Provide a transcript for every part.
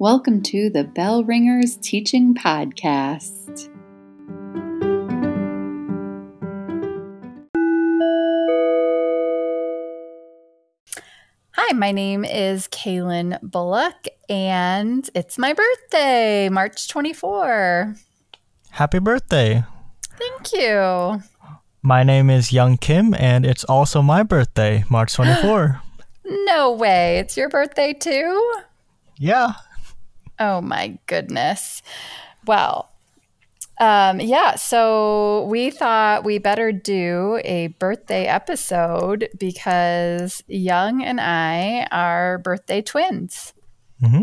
Welcome to the Bell Ringers Teaching Podcast. Hi, my name is Kaylin Bullock, and it's my birthday, March 24. Happy birthday. Thank you. My name is Young Kim, and it's also my birthday, March 24. no way. It's your birthday too? Yeah. Oh my goodness. Well, um, yeah, so we thought we better do a birthday episode because Young and I are birthday twins. hmm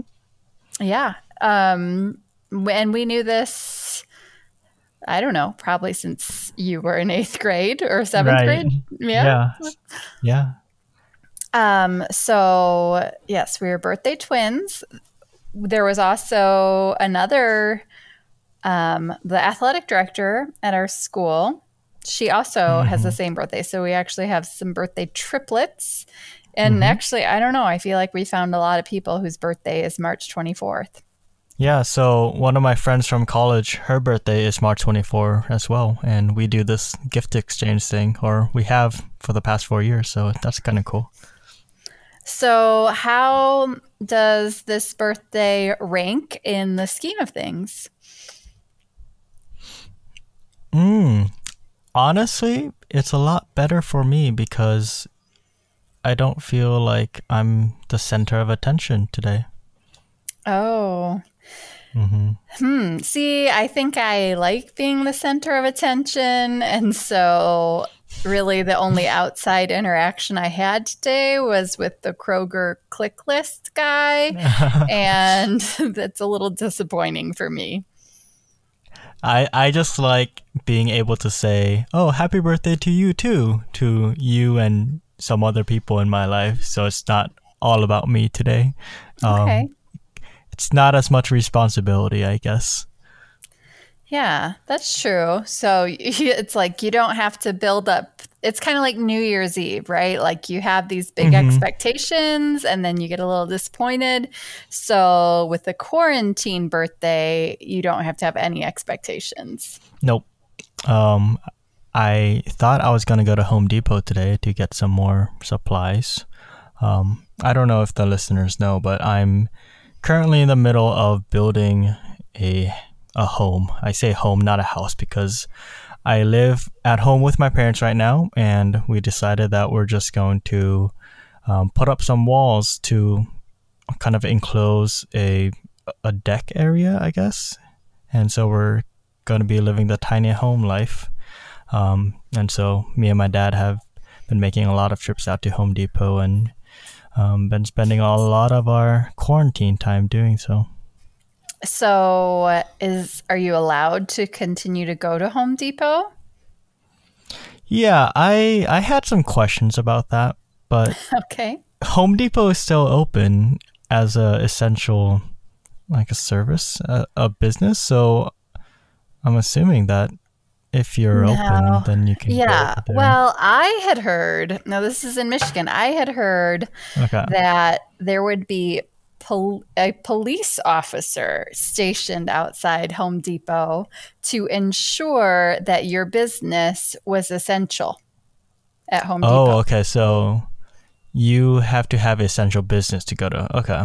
Yeah. Um, and we knew this, I don't know, probably since you were in eighth grade or seventh Right. grade. Yeah. Yeah. Yeah. Um, so yes, we are birthday twins. There was also another, um, the athletic director at our school. She also has the same birthday. So we actually have some birthday triplets. And actually, I don't know. I feel like we found a lot of people whose birthday is March 24th. Yeah. So, one of my friends from college, her birthday is March 24 as well. And we do this gift exchange thing, or we have for the past four years. So, that's kind of cool. So, how does this birthday rank in the scheme of things? Mm. Honestly, it's a lot better for me because I don't feel like I'm the center of attention today. Oh, hmm Hmm. See, I think I like being the center of attention. And so, really, the only outside interaction I had today was with the Kroger click list guy. and that's a little disappointing for me. I I just like being able to say, "Oh, happy birthday to you too," to you and some other people in my life. So it's not all about me today. Um, Okay. It's not as much responsibility, I guess. Yeah, that's true. So it's like you don't have to build up. It's kind of like New Year's Eve, right? Like you have these big Mhm. expectations and then you get a little disappointed. So with the quarantine birthday, you don't have to have any expectations. Nope. Um, I thought I was gonna go to Home Depot today to get some more supplies. Um, I don't know if the listeners know, but I'm currently in the middle of building a a home. I say home, not a house, because I live at home with my parents right now, and we decided that we're just going to um, put up some walls to kind of enclose a a deck area, I guess. And so we're going to be living the tiny home life. Um, and so me and my dad have been making a lot of trips out to Home Depot and um, been spending a lot of our quarantine time doing so. So is are you allowed to continue to go to Home Depot? Yeah, I I had some questions about that, but Okay. Home Depot is still open as a essential like a service, a, a business. So I'm assuming that if you're No. open, then you can. Yeah. Well, I had heard, now this is in Michigan. I had heard okay. that there would be pol- a police officer stationed outside Home Depot to ensure that your business was essential at Home Oh, Depot. Oh, okay. So you have to have essential business to go to. Okay.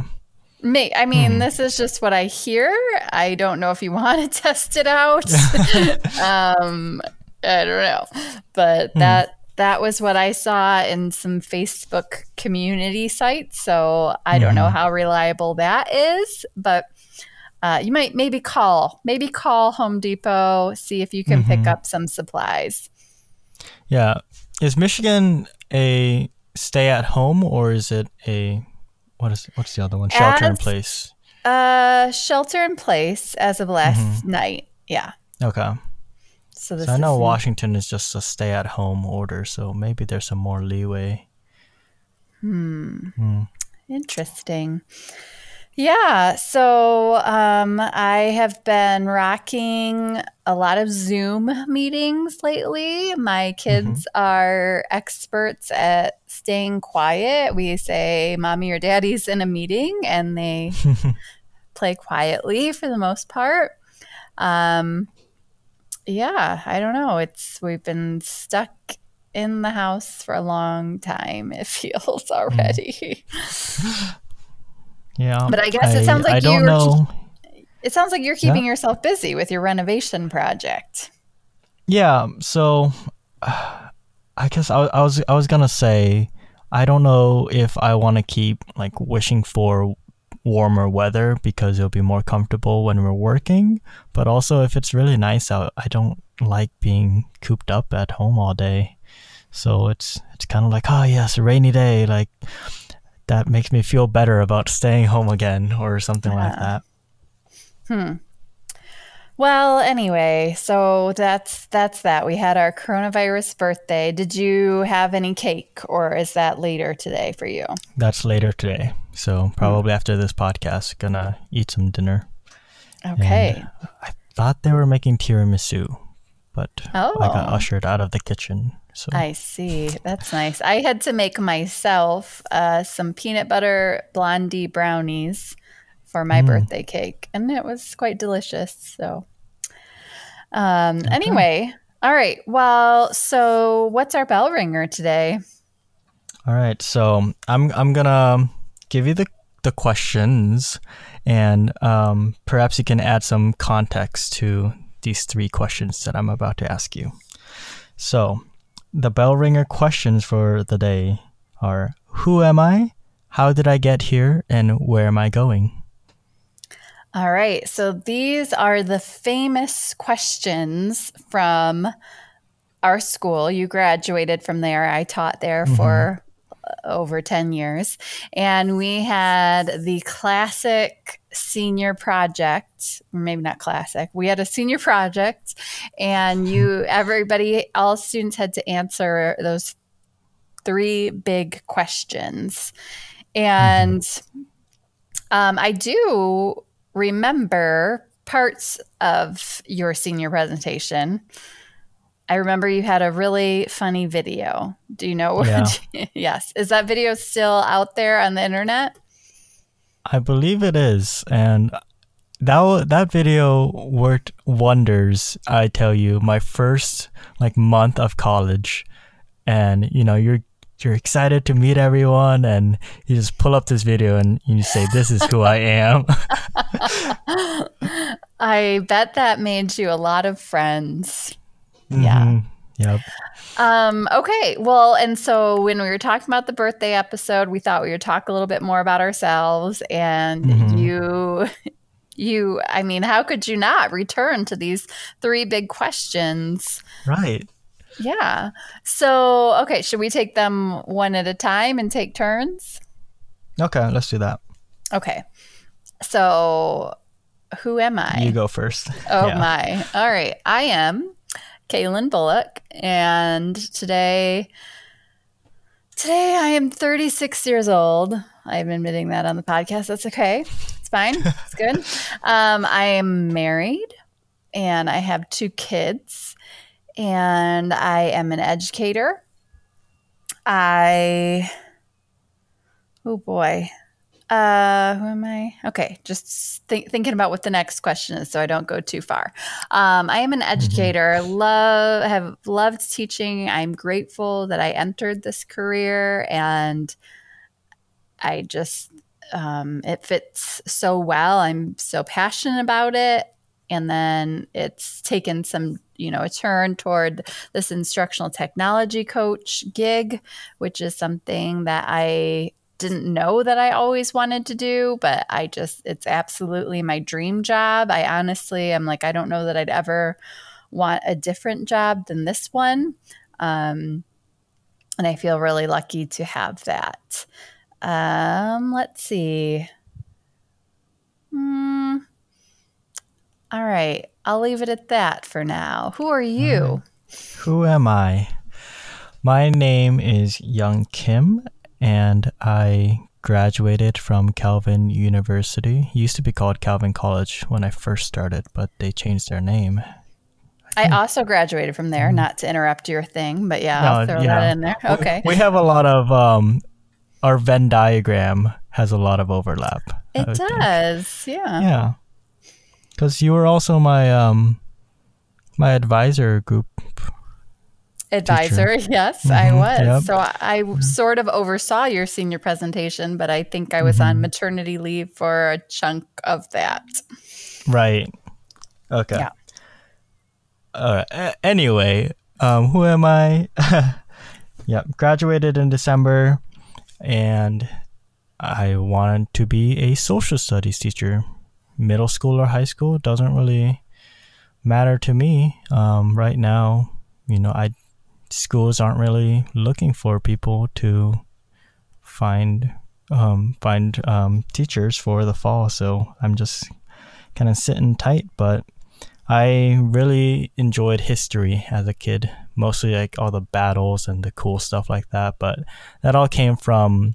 Me, I mean, this is just what I hear. I don't know if you want to test it out. um, I don't know, but that that was what I saw in some Facebook community sites. So I don't know how reliable that is, but uh, you might maybe call, maybe call Home Depot, see if you can pick up some supplies. Yeah. Is Michigan a stay at home or is it a what is what's the other one? Shelter in place. Uh, shelter in place as of last night. Yeah. Okay. So this So I know Washington is just a stay at home order, so maybe there's some more leeway. Hmm. Interesting. Yeah, so um, I have been rocking a lot of Zoom meetings lately. My kids are experts at staying quiet. We say, Mommy or Daddy's in a meeting, and they play quietly for the most part. Um, yeah, I don't know. It's we've been stuck in the house for a long time. It feels mm. already. Yeah, But I guess it sounds like I don't you're- know. It sounds like you're keeping yourself busy with your renovation project. Yeah, so I guess I, I was I was gonna say I don't know if I want to keep like wishing for warmer weather because it'll be more comfortable when we're working, but also if it's really nice out, I don't like being cooped up at home all day. So it's it's kind of like ah, oh yes, a rainy day, like that makes me feel better about staying home again or something like that. that. Well, anyway, so that's that's that. We had our coronavirus birthday. Did you have any cake or is that later today for you? That's later today. So probably after this podcast, gonna eat some dinner. Okay. I thought they were making tiramisu, but I got Oh. ushered out of the kitchen. So I see. That's nice. I had to make myself uh, some peanut butter blondie brownies for my birthday cake, and it was quite delicious. So, um, anyway, all right. Well, so what's our bell ringer today? all right, so I'm I'm gonna give you the the questions, and um, perhaps you can add some context to these three questions that I'm about to ask you. So, the bell ringer questions for the day are: Who am I? How did I get here? And where am I going? All right. So these are the famous questions from our school. You graduated from there. I taught there for uh, over 10 years. And we had the classic senior project, maybe not classic. We had a senior project and you everybody all students had to answer those three big questions. And um, I do remember parts of your senior presentation. I remember you had a really funny video. Do you know? Yeah. yes. Is that video still out there on the internet? I believe it is, and that that video worked wonders. I tell you, my first like month of college, and you know you're you're excited to meet everyone, and you just pull up this video and you say, "This is who I am." I bet that made you a lot of friends. Yeah. Mhm. Yep. Um, okay. Well, and so when we were talking about the birthday episode, we thought we would talk a little bit more about ourselves and Mhm. you you I mean, how could you not return to these three big questions? Right. Yeah. So, okay, should we take them one at a time and take turns? Okay, let's do that. Okay. So, who am I? You go first. Oh Yeah. my. All right. I am Kaylin Bullock and today today I am 36 years old. I'm admitting that on the podcast. That's okay. It's fine. It's good. Um, I am married and I have two kids and I am an educator. I Oh boy. Uh, who am I? Okay, just think, thinking about what the next question is, so I don't go too far. Um, I am an educator. Love have loved teaching. I'm grateful that I entered this career, and I just um, it fits so well. I'm so passionate about it, and then it's taken some you know a turn toward this instructional technology coach gig, which is something that I didn't know that I always wanted to do, but I just, it's absolutely my dream job. I honestly, I'm like, I don't know that I'd ever want a different job than this one. Um, and I feel really lucky to have that. Um, let's see. Hmm. All right. I'll leave it at that for now. Who are you? Who am I? My name is Young Kim, and I graduated from Calvin University. It used to be called Calvin College when I first started, but they changed their name. I also graduated from there, not to interrupt your thing, but yeah, I'll Mm-hmm. Throw yeah. that in there. Okay. We have a lot of um our Venn diagram has a lot of overlap. It does. Think. Yeah. Yeah. Cuz you were also my um my advisor group advisor. Teacher. Yes, mm-hmm, I was. Yep. So I, I, sort of oversaw your senior presentation, but I think I was mm-hmm. on maternity leave for a chunk of that. Right. Okay. Yeah. All right. Uh, anyway, um, who am I? yeah, graduated in December, and I wanted to be a social studies teacher. Middle school or high school doesn't really matter to me. Um, right now, you know, I schools aren't really looking for people to find um, find um, teachers for the fall. So I'm just kind of sitting tight. But I really enjoyed history as a kid, mostly like all the battles and the cool stuff like that. But that all came from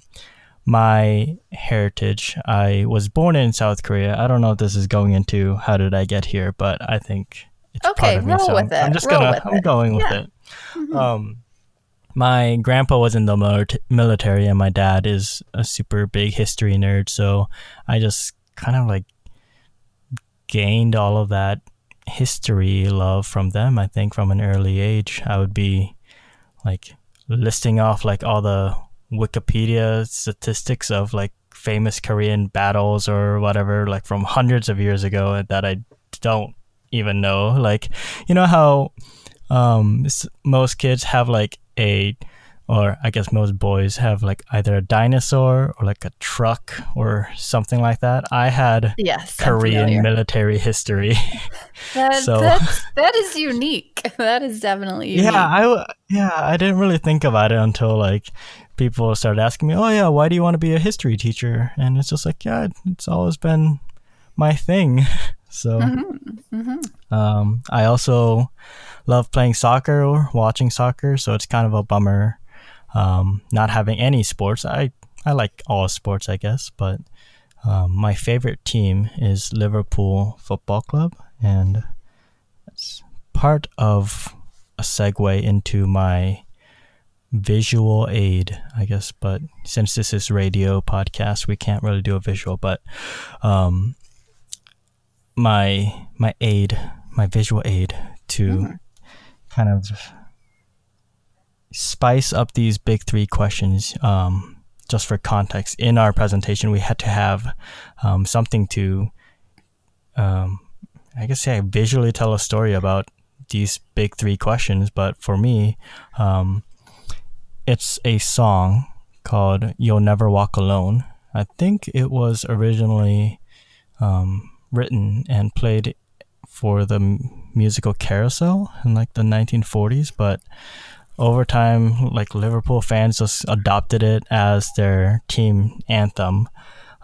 my heritage. I was born in South Korea. I don't know if this is going into how did I get here, but I think it's okay, part of me. So I'm, I'm just roll gonna I'm going with yeah. it. Mm-hmm. Um, my grandpa was in the military, and my dad is a super big history nerd. So I just kind of like gained all of that history love from them. I think from an early age, I would be like listing off like all the Wikipedia statistics of like famous Korean battles or whatever, like from hundreds of years ago that I don't even know. Like, you know how um, most kids have like a, or I guess most boys have like either a dinosaur or like a truck or something like that. I had yes, Korean military history. That, so that's, that is unique. That is definitely unique. Yeah, I yeah, I didn't really think about it until like people started asking me, "Oh yeah, why do you want to be a history teacher?" And it's just like, yeah, it's always been my thing. So, mm-hmm. Mm-hmm. Um, I also love playing soccer or watching soccer. So it's kind of a bummer um, not having any sports. I I like all sports, I guess, but um, my favorite team is Liverpool Football Club, and it's part of a segue into my visual aid, I guess. But since this is radio podcast, we can't really do a visual. But um, my my aid, my visual aid to mm-hmm. kind of spice up these big three questions. Um, just for context, in our presentation, we had to have um, something to, um, I guess, say, visually tell a story about these big three questions. But for me, um, it's a song called "You'll Never Walk Alone." I think it was originally um, written and played for the musical Carousel in like the 1940s, but over time, like Liverpool fans just adopted it as their team anthem.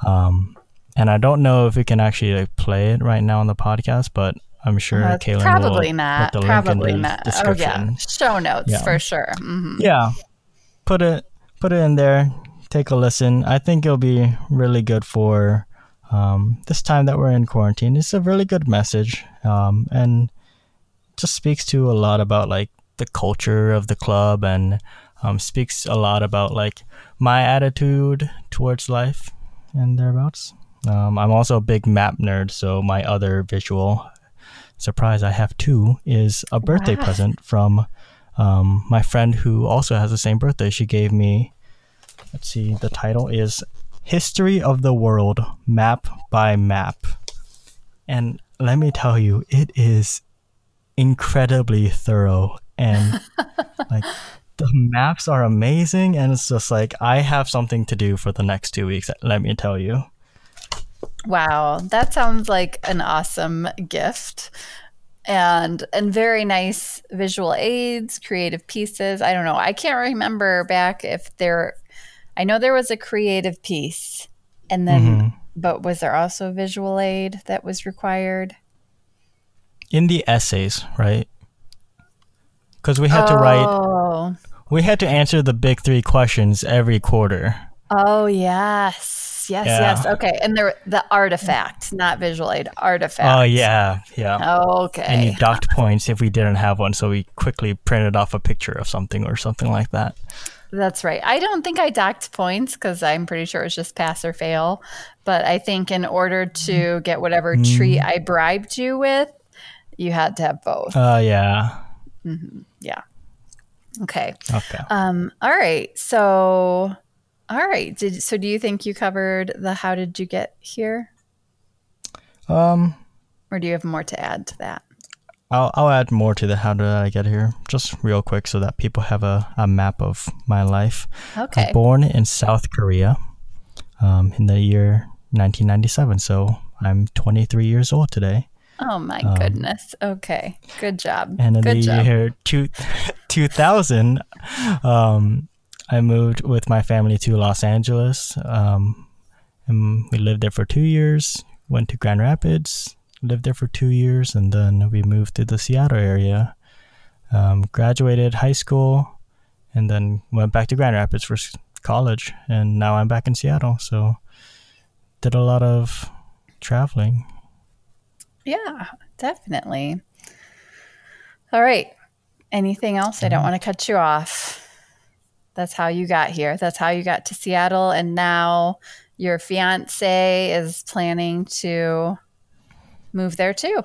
Um, and I don't know if we can actually like play it right now on the podcast, but I'm sure uh, Kaylin probably will not. Put the probably link in the not. Description. Oh yeah, show notes yeah. for sure. Mm-hmm. Yeah, put it put it in there. Take a listen. I think it'll be really good for um, this time that we're in quarantine. It's a really good message, um, and just speaks to a lot about like the culture of the club, and um, speaks a lot about like my attitude towards life and thereabouts. Um, I'm also a big map nerd, so my other visual surprise I have too is a birthday wow. present from um, my friend who also has the same birthday. She gave me. Let's see. The title is History of the World Map by Map. And let me tell you, it is incredibly thorough and like the maps are amazing and it's just like I have something to do for the next 2 weeks, let me tell you. Wow, that sounds like an awesome gift. And and very nice visual aids, creative pieces. I don't know. I can't remember back if there I know there was a creative piece, and then, mm-hmm. but was there also a visual aid that was required? In the essays, right? Because we had oh. to write, oh. we had to answer the big three questions every quarter. Oh yes, yes, yeah. yes. Okay, and there the artifact, not visual aid, artifact. Oh yeah, yeah. okay. And you docked points if we didn't have one, so we quickly printed off a picture of something or something like that. That's right. I don't think I docked points because I'm pretty sure it was just pass or fail. But I think in order to get whatever Mm. treat I bribed you with, you had to have both. Uh, yeah. Yeah. Okay. Okay. Um. All right. So, all right. Did so? Do you think you covered the how did you get here, Um, or do you have more to add to that? I'll I'll add more to the how did I get here, just real quick, so that people have a, a map of my life. I Okay. was born in South Korea, um, in the year 1997. So I'm 23 years old today. Oh my goodness. Okay. Good job. Um, And in Good the job. year two, 2000, um, I moved with my family to Los Angeles. Um, and we lived there for two years. Went to Grand Rapids, lived there for two years, and then we moved to the Seattle area. Um, graduated high school, and then went back to Grand Rapids for college. And now I'm back in Seattle. So did a lot of traveling. Yeah, definitely. All right. Anything else? I don't want to cut you off. That's how you got here. That's how you got to Seattle. And now your fiance is planning to move there too.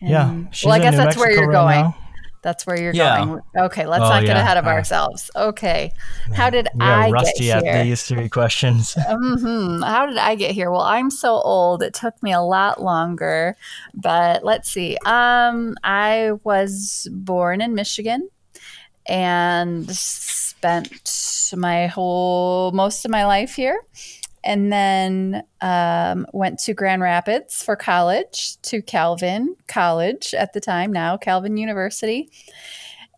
yeah. And- she's well, I guess New that's where you're right going. now. That's where you're Yeah. going. Okay, let's Oh, not get yeah. ahead of Uh, ourselves. Okay. How did We are I rusty get at here? these three questions. hmm How did I get here? Well, I'm so old. It took me a lot longer, but let's see. Um, I was born in Michigan and spent my whole most of my life here, and then um, went to Grand Rapids for college to Calvin College at the time, now Calvin University.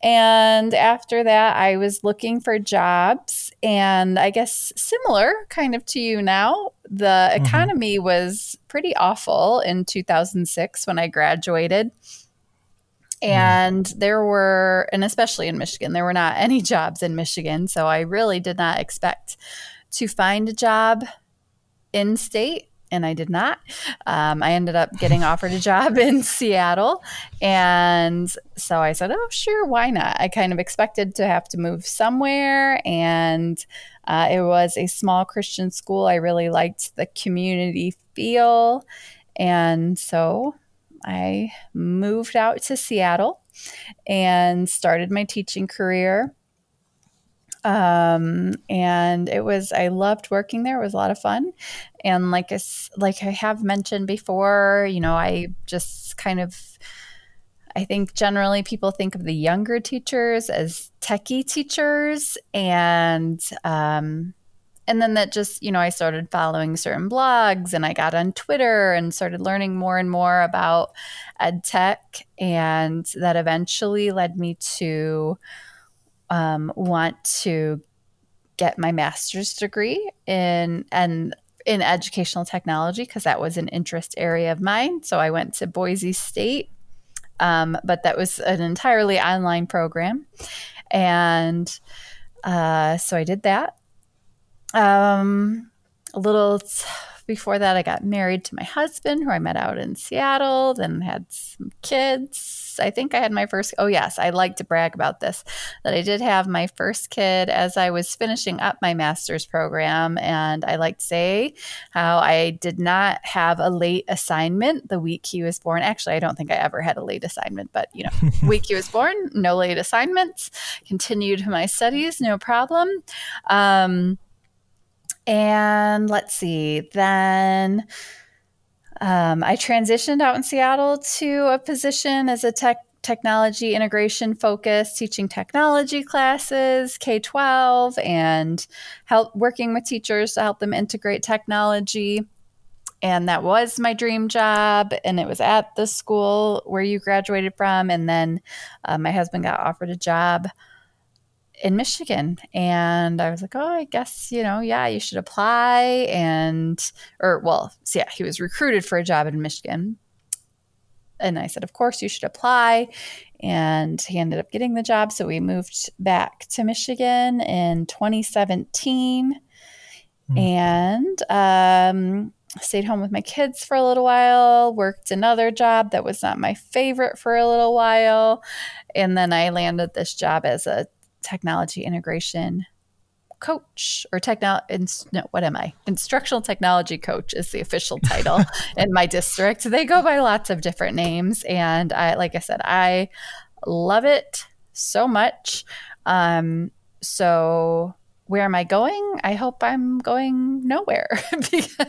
And after that, I was looking for jobs. And I guess similar kind of to you now, the economy was pretty awful in 2006 when I graduated. And there were, and especially in Michigan, there were not any jobs in Michigan. So I really did not expect to find a job in state. And I did not. Um, I ended up getting offered a job in Seattle. And so I said, oh, sure, why not? I kind of expected to have to move somewhere. And uh, it was a small Christian school. I really liked the community feel. And so I moved out to Seattle and started my teaching career. Um, and it was, I loved working there. It was a lot of fun. And like I, like I have mentioned before, you know, I just kind of, I think generally people think of the younger teachers as techie teachers, and um, and then that just you know I started following certain blogs, and I got on Twitter and started learning more and more about ed tech, and that eventually led me to um, want to get my master's degree in and in educational technology because that was an interest area of mine. So I went to Boise State um, but that was an entirely online program. And uh, so I did that. Um, a little t- before that, I got married to my husband, who I met out in Seattle, then had some kids. I think I had my first, oh, yes, I like to brag about this that I did have my first kid as I was finishing up my master's program. And I like to say how I did not have a late assignment the week he was born. Actually, I don't think I ever had a late assignment, but you know, week he was born, no late assignments. Continued my studies, no problem. Um, and let's see, then um, I transitioned out in Seattle to a position as a tech technology integration focus, teaching technology classes, K 12, and help working with teachers to help them integrate technology. And that was my dream job. And it was at the school where you graduated from. And then uh, my husband got offered a job in Michigan. And I was like, oh, I guess, you know, yeah, you should apply. And, or, well, so yeah, he was recruited for a job in Michigan. And I said, of course, you should apply. And he ended up getting the job. So we moved back to Michigan in 2017 and um, stayed home with my kids for a little while, worked another job that was not my favorite for a little while. And then I landed this job as a technology integration coach or techno no what am i? Instructional technology coach is the official title in my district. They go by lots of different names and i like i said i love it so much. Um so where am I going? I hope I'm going nowhere because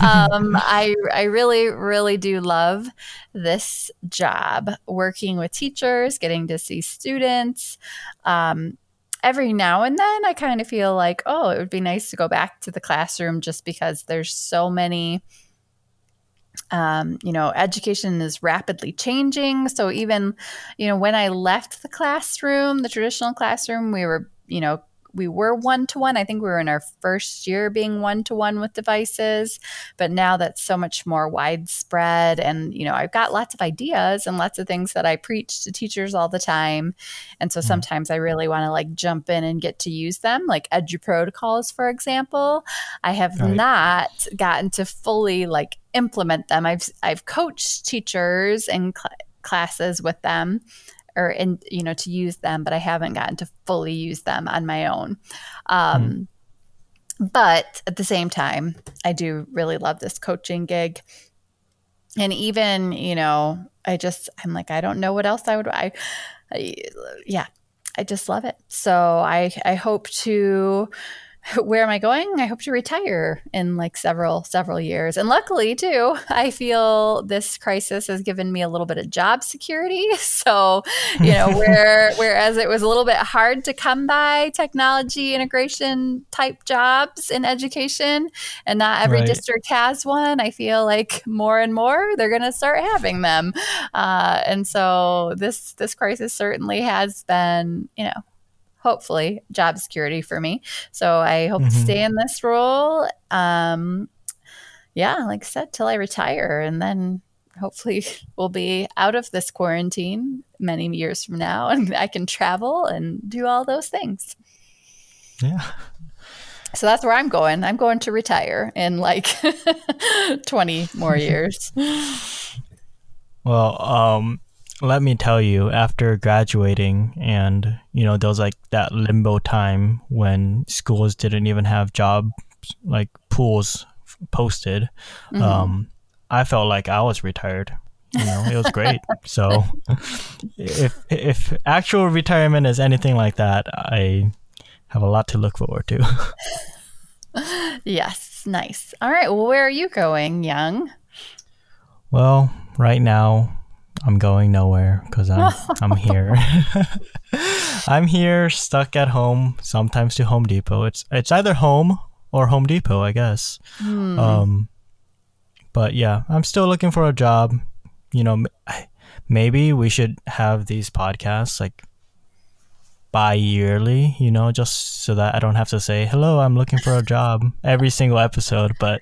um, I I really really do love this job working with teachers, getting to see students. Um, every now and then, I kind of feel like oh, it would be nice to go back to the classroom just because there's so many. Um, you know, education is rapidly changing. So even, you know, when I left the classroom, the traditional classroom, we were, you know, we were one to one. I think we were in our first year being one to one with devices, but now that's so much more widespread. And, you know, I've got lots of ideas and lots of things that I preach to teachers all the time. And so mm. sometimes I really want to like jump in and get to use them, like Edu protocols, for example. I have right. not gotten to fully like implement them. I've, I've coached teachers and cl- classes with them or in you know to use them, but I haven't gotten to fully use them on my own. Um, mm. But at the same time, I do really love this coaching gig. And even, you know, I just, I'm like, I don't know what else I would, I, I yeah, I just love it. So I, I hope to, where am I going? I hope to retire in like several several years. And luckily, too, I feel this crisis has given me a little bit of job security. So, you know, where whereas it was a little bit hard to come by technology integration type jobs in education, and not every right. district has one, I feel like more and more they're going to start having them. Uh, and so this this crisis certainly has been, you know, hopefully job security for me. So I hope mm-hmm. to stay in this role. Um, yeah, like I said, till I retire, and then hopefully we'll be out of this quarantine many years from now, and I can travel and do all those things. Yeah. So that's where I'm going. I'm going to retire in like 20 more years. Well, um, let me tell you, after graduating and, you know, there was like that limbo time when schools didn't even have job like pools posted. Mm-hmm. Um, I felt like I was retired. You know, it was great. so if if actual retirement is anything like that, I have a lot to look forward to. yes, nice. All right. Well, where are you going, Young? Well, right now I'm going nowhere because I'm I'm here. I'm here, stuck at home. Sometimes to Home Depot. It's it's either home or Home Depot, I guess. Hmm. Um, but yeah, I'm still looking for a job. You know, maybe we should have these podcasts like bi-yearly you know just so that i don't have to say hello i'm looking for a job every single episode but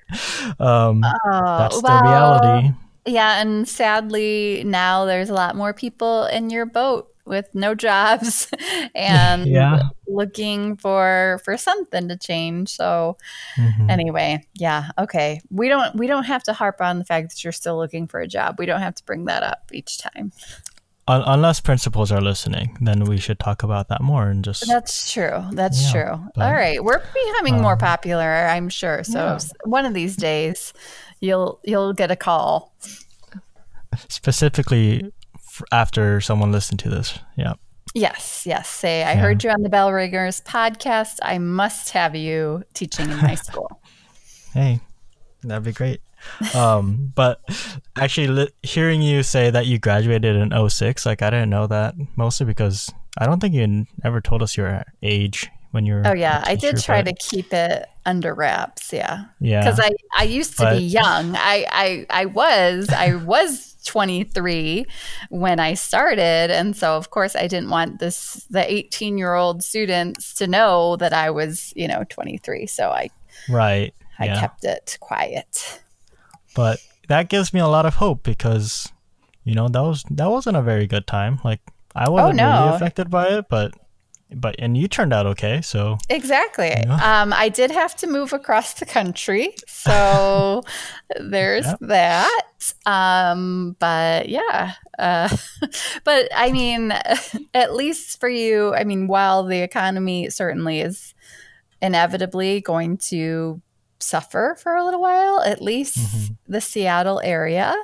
um oh, that's well, the reality yeah, and sadly now there's a lot more people in your boat with no jobs and yeah. looking for for something to change. So mm-hmm. anyway, yeah, okay. We don't we don't have to harp on the fact that you're still looking for a job. We don't have to bring that up each time. Unless principals are listening, then we should talk about that more and just. That's true. That's yeah, true. But, All right, we're becoming um, more popular, I'm sure. So yeah. one of these days, you'll you'll get a call. Specifically after someone listened to this. Yeah. Yes, yes. Say, I yeah. heard you on the Bell Ringers podcast. I must have you teaching in my school. hey, that'd be great. Um, but actually, li- hearing you say that you graduated in 06, like I didn't know that mostly because I don't think you ever told us your age when you were. Oh yeah, I did try to keep it under wraps. Yeah. Yeah. Because I I used to but, be young. I I I was I was 23 when I started, and so of course I didn't want this the 18 year old students to know that I was you know 23. So I right I yeah. kept it quiet. But that gives me a lot of hope because you know that was that wasn't a very good time. Like I wasn't oh, no. really affected by it, but but and you turned out okay. So exactly. Um, I did have to move across the country, so there's yep. that. Um, but yeah, uh, but I mean, at least for you, I mean, while the economy certainly is inevitably going to suffer for a little while, at least mm-hmm. the Seattle area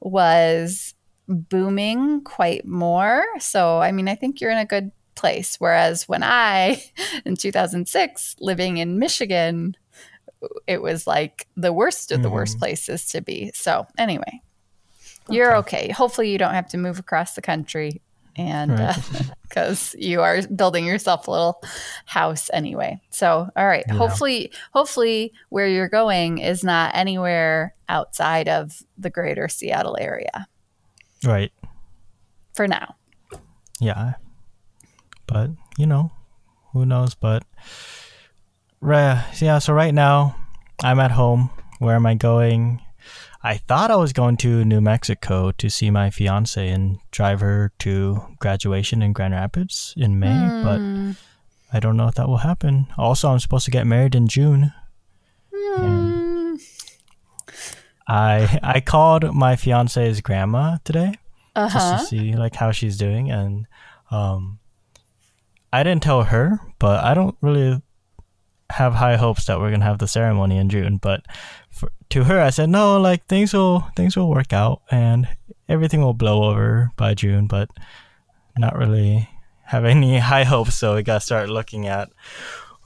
was booming quite more. So, I mean, I think you're in a good place. Whereas when I, in 2006, living in Michigan, it was like the worst of the mm. worst mm-hmm. places to be. So, anyway, okay. you're okay. Hopefully, you don't have to move across the country and because right. uh, you are building yourself a little house anyway. So, all right. Yeah. Hopefully, hopefully, where you're going is not anywhere outside of the greater Seattle area. Right. For now. Yeah. But, you know, who knows? But, yeah, so right now I'm at home. Where am I going? I thought I was going to New Mexico to see my fiance and drive her to graduation in Grand Rapids in May, mm. but hmm. I don't know if that will happen. Also, I'm supposed to get married in June. Mm. I I called my fiance's grandma today uh-huh. just to uh-huh. see like how she's doing, and um, I didn't tell her, but I don't really have high hopes that we're gonna have the ceremony in June. But for, to her, I said no, like things will things will work out and everything will blow over by June, but not really have any high hopes. So we gotta start looking at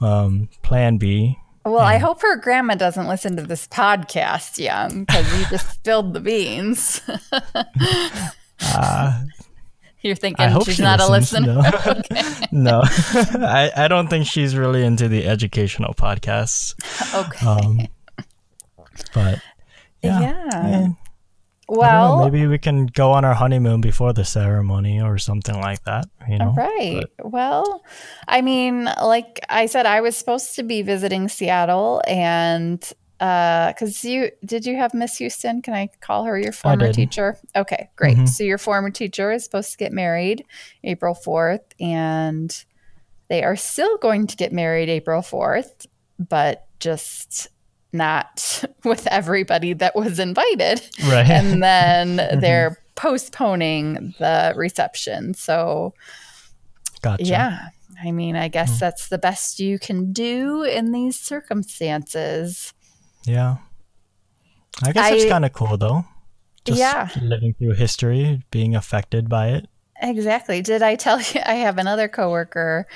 um, Plan B. Well, and, I hope her grandma doesn't listen to this podcast, Young, because you just spilled the beans. uh, you're thinking she's she not listens. a listener? No, no. I, I don't think she's really into the educational podcasts. Okay. Um, but yeah. yeah. well, know, maybe we can go on our honeymoon before the ceremony or something like that. You know, right? But, well, I mean, like I said, I was supposed to be visiting Seattle, and because uh, you did you have Miss Houston? Can I call her your former teacher? Okay, great. Mm-hmm. So your former teacher is supposed to get married April fourth, and they are still going to get married April fourth, but just not with everybody that was invited. Right. And then mm-hmm. they're postponing the reception. So, gotcha. Yeah. I mean, I guess mm. that's the best you can do in these circumstances. Yeah. I guess I, it's kind of cool though. Just yeah. living through history, being affected by it. Exactly. Did I tell you I have another coworker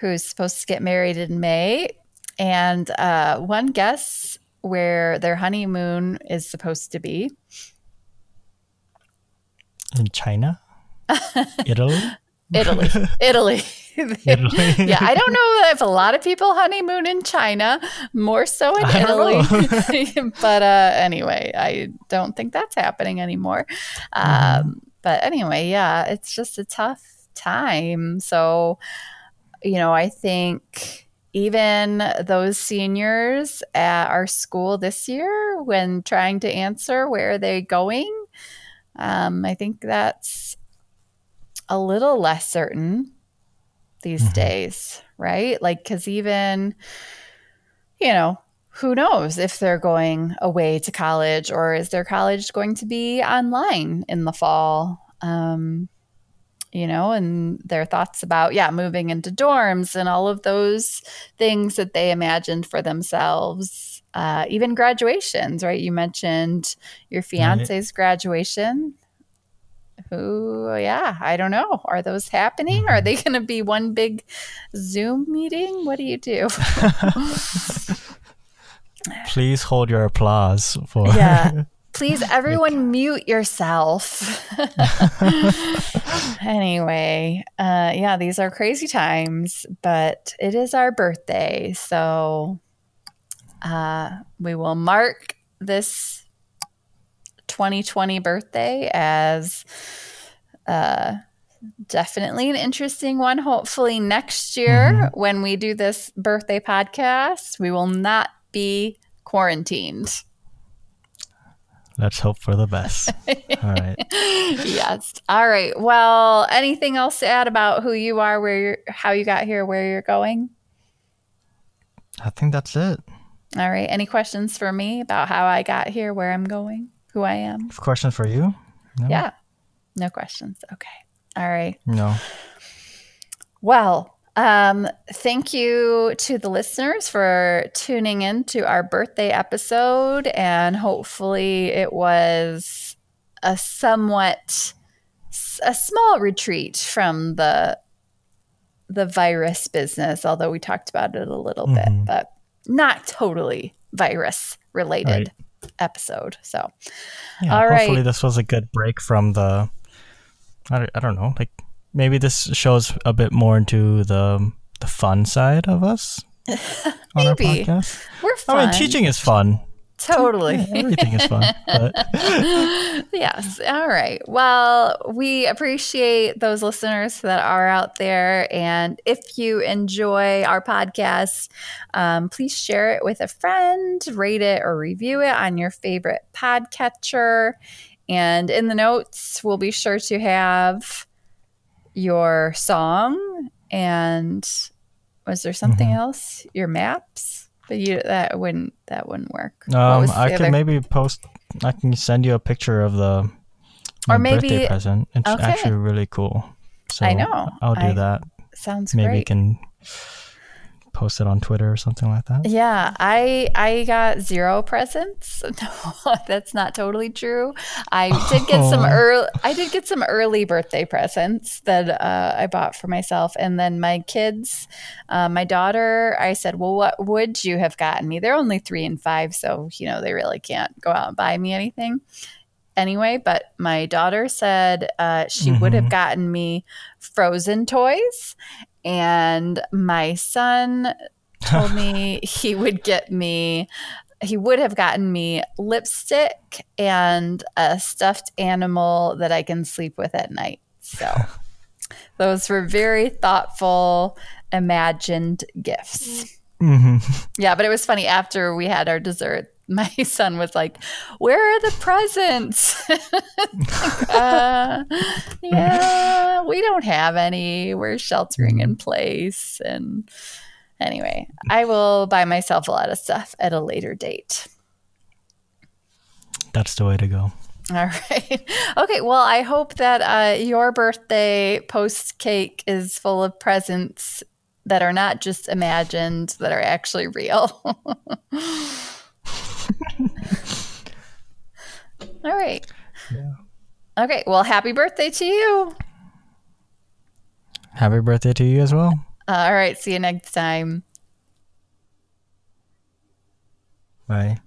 who's supposed to get married in May and uh, one guess where their honeymoon is supposed to be? In China? Italy? Italy. Italy. Yeah, I don't know if a lot of people honeymoon in China, more so in Italy. but uh, anyway, I don't think that's happening anymore. Mm-hmm. Um, but anyway, yeah, it's just a tough time. So, you know, I think even those seniors at our school this year, when trying to answer where are they going, um, I think that's a little less certain these mm-hmm. days, right? Like, because even, you know, who knows if they're going away to college or is their college going to be online in the fall? Um, you know, and their thoughts about, yeah, moving into dorms and all of those things that they imagined for themselves. Uh, even graduations, right? You mentioned your fiance's right. graduation who yeah i don't know. Are those happening? Are they mm-hmm. going to be one big zoom meeting? What do you do? Please hold your applause for yeah. Please everyone mute yourself. Anyway uh yeah these are crazy times but it is our birthday so uh we will mark this 2020 birthday as uh, definitely an interesting one. Hopefully, next year mm-hmm. when we do this birthday podcast, we will not be quarantined. let's hope for the best. All right. yes. All right. Well, anything else to add about who you are, where you're, how you got here, where you're going? I think that's it. All right. Any questions for me about how I got here, where I'm going, who I am? Question for you? No? Yeah. No questions. Okay. All right. No. Well, um, thank you to the listeners for tuning in to our birthday episode, and hopefully it was a somewhat a small retreat from the the virus business, although we talked about it a little mm-hmm. bit, but not totally virus related right. Episode. So, yeah, all hopefully right. this was a good break from the. I, I don't know, like maybe this shows a bit more into the the fun side of us on our podcast. We're fun. I mean, teaching is fun. Totally. Yeah, everything is fun. yes. All right. Well, we appreciate those listeners that are out there. And if you enjoy our podcast, um, please share it with a friend, rate it or review it on your favorite podcatcher. And in the notes, we'll be sure to have your song and was there something mm-hmm. else? Your maps? But you that wouldn't that wouldn't work. Um, I could maybe post. I can send you a picture of the or maybe birthday present. It's okay. actually really cool. So I know. I'll do I, that. Sounds maybe great. can post it on Twitter or something like that? Yeah, I I got zero presents. No, that's not totally true. I did get some early. I did get some early birthday presents that uh, I bought for myself, and then my kids, uh, my daughter. I said, "Well, what would you have gotten me?" They're only three and five, so you know they really can't go out and buy me anything anyway, but my daughter said uh, she mm-hmm. would have mm-hmm. gotten me frozen toys. And my son told me he would get me, he would have gotten me lipstick and a stuffed animal that I can sleep with at night. So those were very thoughtful, imagined gifts. Mm-hmm. Yeah, but it was funny after we had our dessert my son was like, "Where are the presents?" uh, yeah, we don't have any. We're sheltering in place, and anyway, I will buy myself a lot of stuff at a later date. That's the way to go. All right. Okay. Well, I hope that uh, your birthday post cake is full of presents that are not just imagined, that are actually real. All right. Yeah. Okay. Well, happy birthday to you. Happy birthday to you as well. all right. See you next time. Bye.